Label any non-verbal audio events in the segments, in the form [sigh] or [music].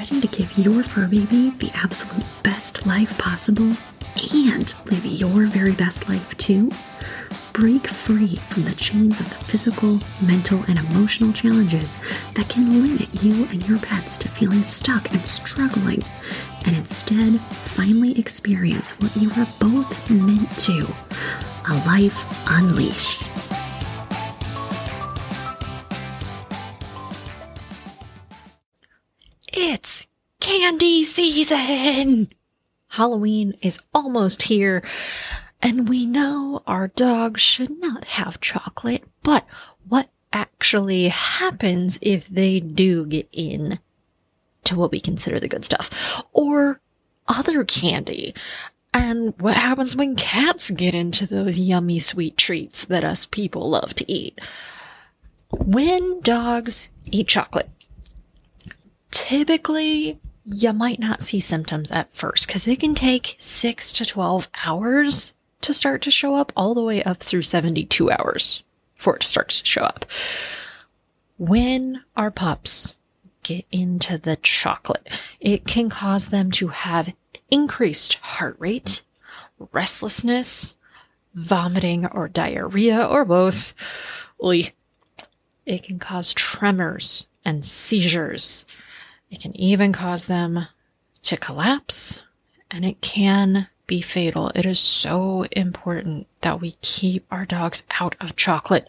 Ready to give your fur baby the absolute best life possible and live your very best life too? Break free from the chains of the physical, mental, and emotional challenges that can limit you and your pets to feeling stuck and struggling, and instead finally experience what you are both meant to a life unleashed. Candy season! Halloween is almost here, and we know our dogs should not have chocolate, but what actually happens if they do get in to what we consider the good stuff? Or other candy? And what happens when cats get into those yummy sweet treats that us people love to eat? When dogs eat chocolate, typically you might not see symptoms at first because it can take six to 12 hours to start to show up, all the way up through 72 hours for it to start to show up. When our pups get into the chocolate, it can cause them to have increased heart rate, restlessness, vomiting or diarrhea or both. It can cause tremors and seizures. It can even cause them to collapse and it can be fatal. It is so important that we keep our dogs out of chocolate.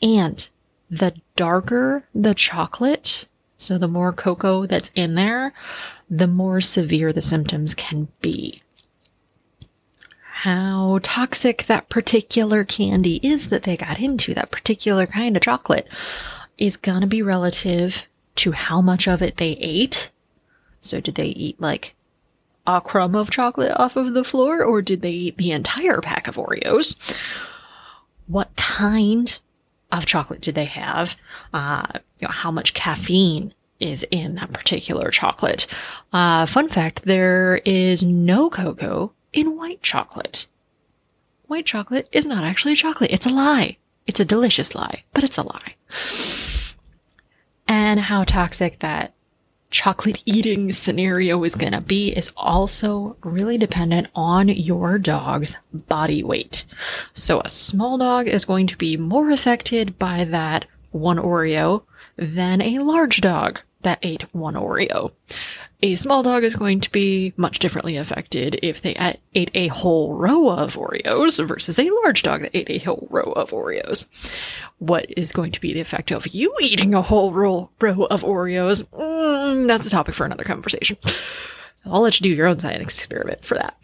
And the darker the chocolate, so the more cocoa that's in there, the more severe the symptoms can be. How toxic that particular candy is that they got into, that particular kind of chocolate, is gonna be relative to how much of it they ate. So, did they eat like a crumb of chocolate off of the floor, or did they eat the entire pack of Oreos? What kind of chocolate did they have? Uh, you know, how much caffeine is in that particular chocolate? Uh, fun fact: there is no cocoa in white chocolate. White chocolate is not actually chocolate; it's a lie. It's a delicious lie, but it's a lie. And how toxic that chocolate eating scenario is going to be is also really dependent on your dog's body weight. So a small dog is going to be more affected by that one Oreo than a large dog that ate one Oreo. A small dog is going to be much differently affected if they ate a whole row of Oreos versus a large dog that ate a whole row of Oreos. What is going to be the effect of you eating a whole row, row of Oreos? Mm, that's a topic for another conversation. I'll let you do your own science experiment for that.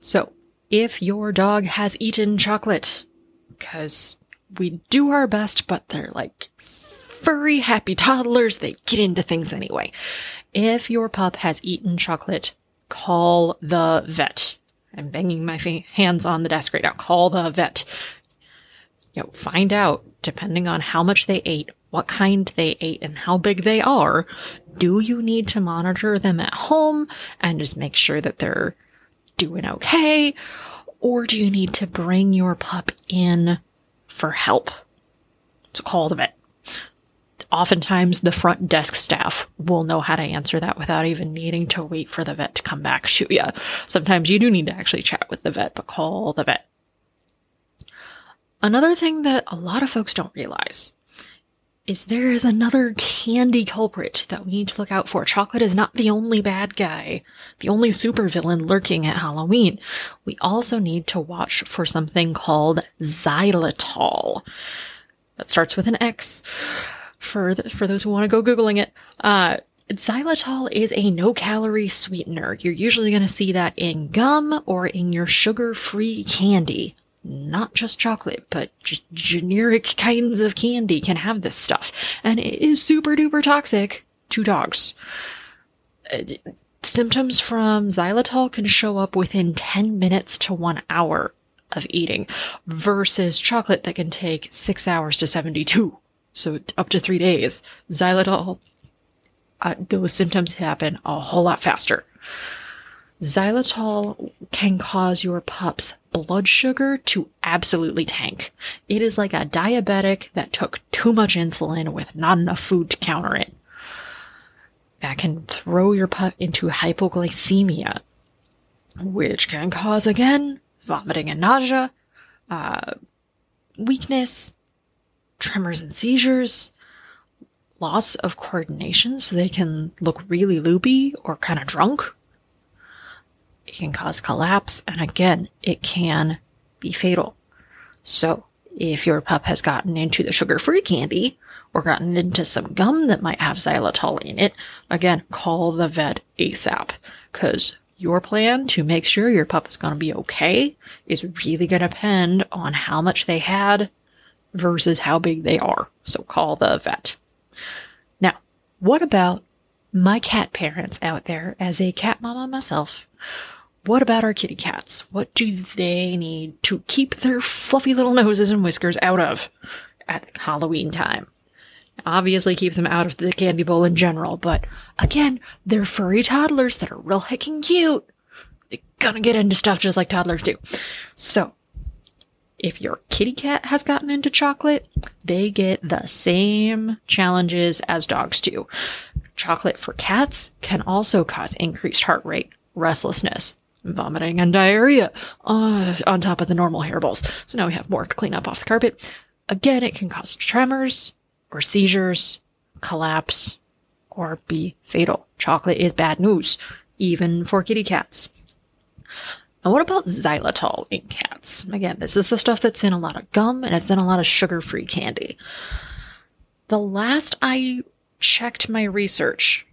So, if your dog has eaten chocolate, because we do our best, but they're like furry, happy toddlers, they get into things anyway. If your pup has eaten chocolate, call the vet. I'm banging my hands on the desk right now. Call the vet. You know, find out, depending on how much they ate, what kind they ate, and how big they are. Do you need to monitor them at home and just make sure that they're doing okay? Or do you need to bring your pup in for help? So call the vet oftentimes the front desk staff will know how to answer that without even needing to wait for the vet to come back shoot you. Sometimes you do need to actually chat with the vet, but call the vet. Another thing that a lot of folks don't realize is there is another candy culprit that we need to look out for. Chocolate is not the only bad guy, the only supervillain lurking at Halloween. We also need to watch for something called xylitol. That starts with an X for the, for those who want to go googling it. Uh, xylitol is a no calorie sweetener. You're usually going to see that in gum or in your sugar free candy. Not just chocolate, but just generic [laughs] kinds of candy can have this stuff. And it is super duper toxic to dogs. Uh, symptoms from xylitol can show up within 10 minutes to one hour of eating versus chocolate that can take six hours to 72 so up to three days, xylitol, uh, those symptoms happen a whole lot faster. Xylitol can cause your pup's blood sugar to absolutely tank. It is like a diabetic that took too much insulin with not enough food to counter it. that can throw your pup into hypoglycemia, which can cause, again, vomiting and nausea, uh, weakness, tremors and seizures, loss of coordination so they can look really loopy or kind of drunk. It can cause collapse, and again, it can be fatal. So, if your pup has gotten into the sugar free candy or gotten into some gum that might have xylitol in it, again, call the vet ASAP because your plan to make sure your pup is going to be okay is really going to depend on how much they had versus how big they are. So call the vet. Now, what about my cat parents out there as a cat mama myself? What about our kitty cats? What do they need to keep their fluffy little noses and whiskers out of at Halloween time? Obviously keeps them out of the candy bowl in general, but again, they're furry toddlers that are real heckin' cute. They're gonna get into stuff just like toddlers do. So, if your kitty cat has gotten into chocolate, they get the same challenges as dogs do. Chocolate for cats can also cause increased heart rate, restlessness, vomiting, and diarrhea uh, on top of the normal hairballs. So now we have more to clean up off the carpet. Again, it can cause tremors or seizures, collapse, or be fatal. Chocolate is bad news, even for kitty cats. And what about xylitol in cats? Again, this is the stuff that's in a lot of gum and it's in a lot of sugar free candy. The last I checked my research,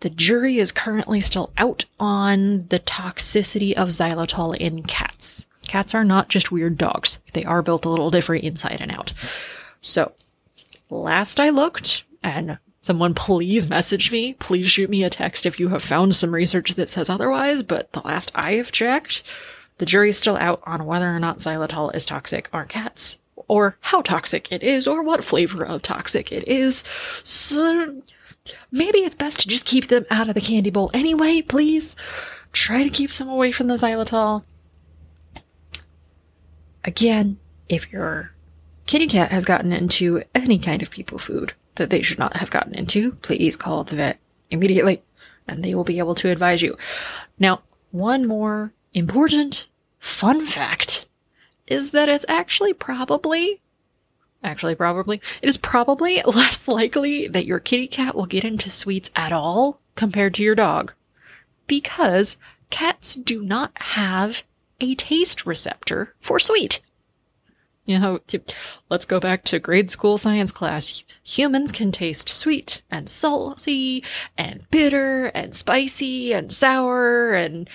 the jury is currently still out on the toxicity of xylitol in cats. Cats are not just weird dogs, they are built a little different inside and out. So, last I looked, and someone please message me, please shoot me a text if you have found some research that says otherwise, but the last I have checked, the jury is still out on whether or not xylitol is toxic on cats, or how toxic it is, or what flavor of toxic it is. So, maybe it's best to just keep them out of the candy bowl anyway, please. Try to keep them away from the xylitol. Again, if your kitty cat has gotten into any kind of people food that they should not have gotten into, please call the vet immediately and they will be able to advise you. Now, one more important fun fact is that it's actually probably actually probably it is probably [laughs] less likely that your kitty cat will get into sweets at all compared to your dog because cats do not have a taste receptor for sweet you know let's go back to grade school science class humans can taste sweet and salty and bitter and spicy and sour and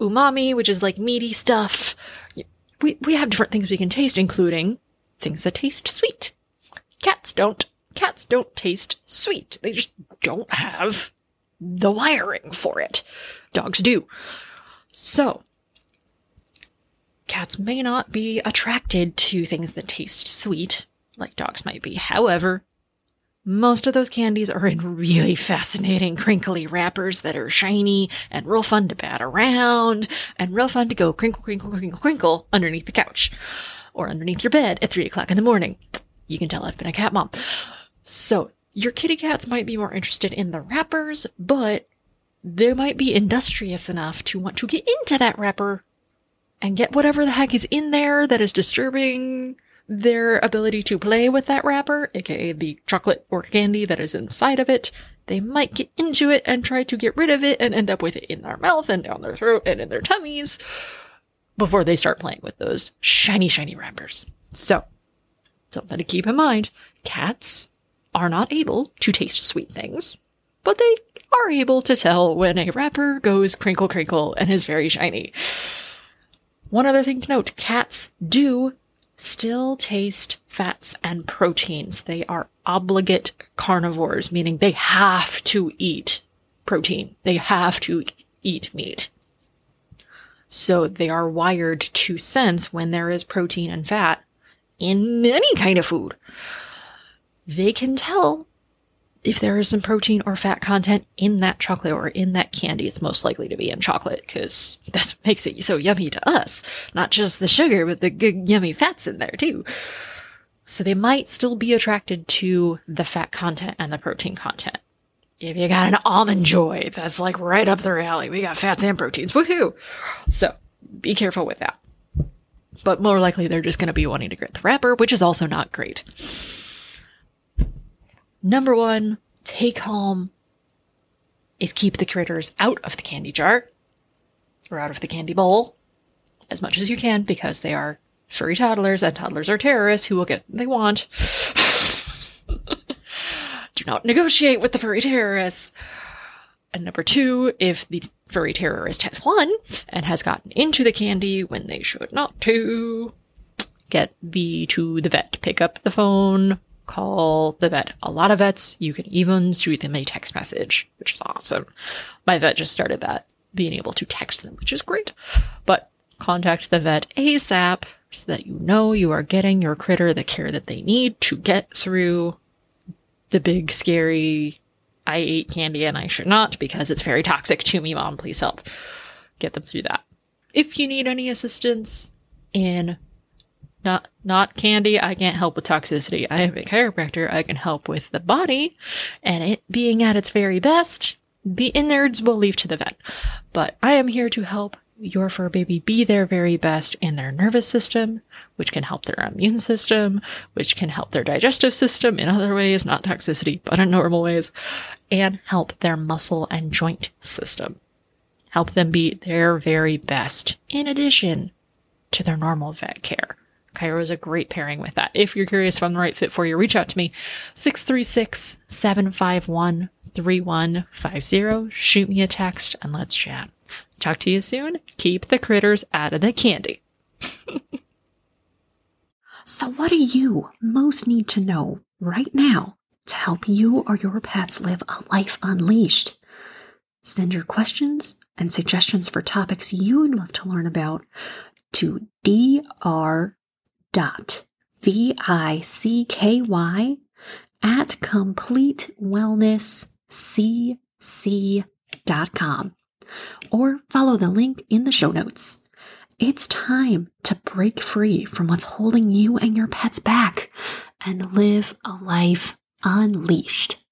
umami which is like meaty stuff we, we have different things we can taste including things that taste sweet. Cats don't. Cats don't taste sweet. They just don't have the wiring for it. Dogs do. So, cats may not be attracted to things that taste sweet, like dogs might be. However, most of those candies are in really fascinating, crinkly wrappers that are shiny and real fun to bat around and real fun to go crinkle, crinkle, crinkle, crinkle underneath the couch or underneath your bed at three o'clock in the morning. You can tell I've been a cat mom. So your kitty cats might be more interested in the wrappers, but they might be industrious enough to want to get into that wrapper and get whatever the heck is in there that is disturbing their ability to play with that wrapper, aka the chocolate or candy that is inside of it. They might get into it and try to get rid of it and end up with it in their mouth and down their throat and in their tummies before they start playing with those shiny, shiny wrappers. So, something to keep in mind cats are not able to taste sweet things, but they are able to tell when a wrapper goes crinkle, crinkle and is very shiny. One other thing to note cats do still taste fats and proteins. They are obligate carnivores, meaning they have to eat protein. They have to eat meat. So they are wired to sense when there is protein and fat in any kind of food. They can tell if there is some protein or fat content in that chocolate or in that candy. It's most likely to be in chocolate because that's what makes it so yummy to us. Not just the sugar, but the good yummy fats in there too. So they might still be attracted to the fat content and the protein content. If you got an almond joy, that's like right up their alley. We got fats and proteins. Woohoo! So be careful with that. But more likely, they're just going to be wanting to grit the wrapper, which is also not great. Number one, take home is keep the critters out of the candy jar or out of the candy bowl as much as you can because they are furry toddlers and toddlers are terrorists who will get what they want. [laughs] Do not negotiate with the furry terrorists. And number two, if the furry terrorist has won and has gotten into the candy when they should not to, get the to the vet. Pick up the phone, call the vet. A lot of vets, you can even shoot them a text message, which is awesome. My vet just started that, being able to text them, which is great. But contact the vet ASAP so that you know you are getting your critter the care that they need to get through the big scary I ate candy and I should not because it's very toxic to me, mom. Please help get them through that. If you need any assistance in not not candy, I can't help with toxicity. I am a chiropractor. I can help with the body and it being at its very best. The innards will leave to the vet. But I am here to help your fur baby be their very best in their nervous system, which can help their immune system, which can help their digestive system in other ways, not toxicity, but in normal ways, and help their muscle and joint system. Help them be their very best in addition to their normal vet care. Chiro is a great pairing with that. If you're curious if I'm the right fit for you, reach out to me 636 751 3150. Shoot me a text and let's chat. Talk to you soon. Keep the critters out of the candy. [laughs] so, what do you most need to know right now to help you or your pets live a life unleashed? Send your questions and suggestions for topics you'd love to learn about to dr dot v i c k y at completewellnesscc.com or follow the link in the show notes. It's time to break free from what's holding you and your pets back and live a life unleashed.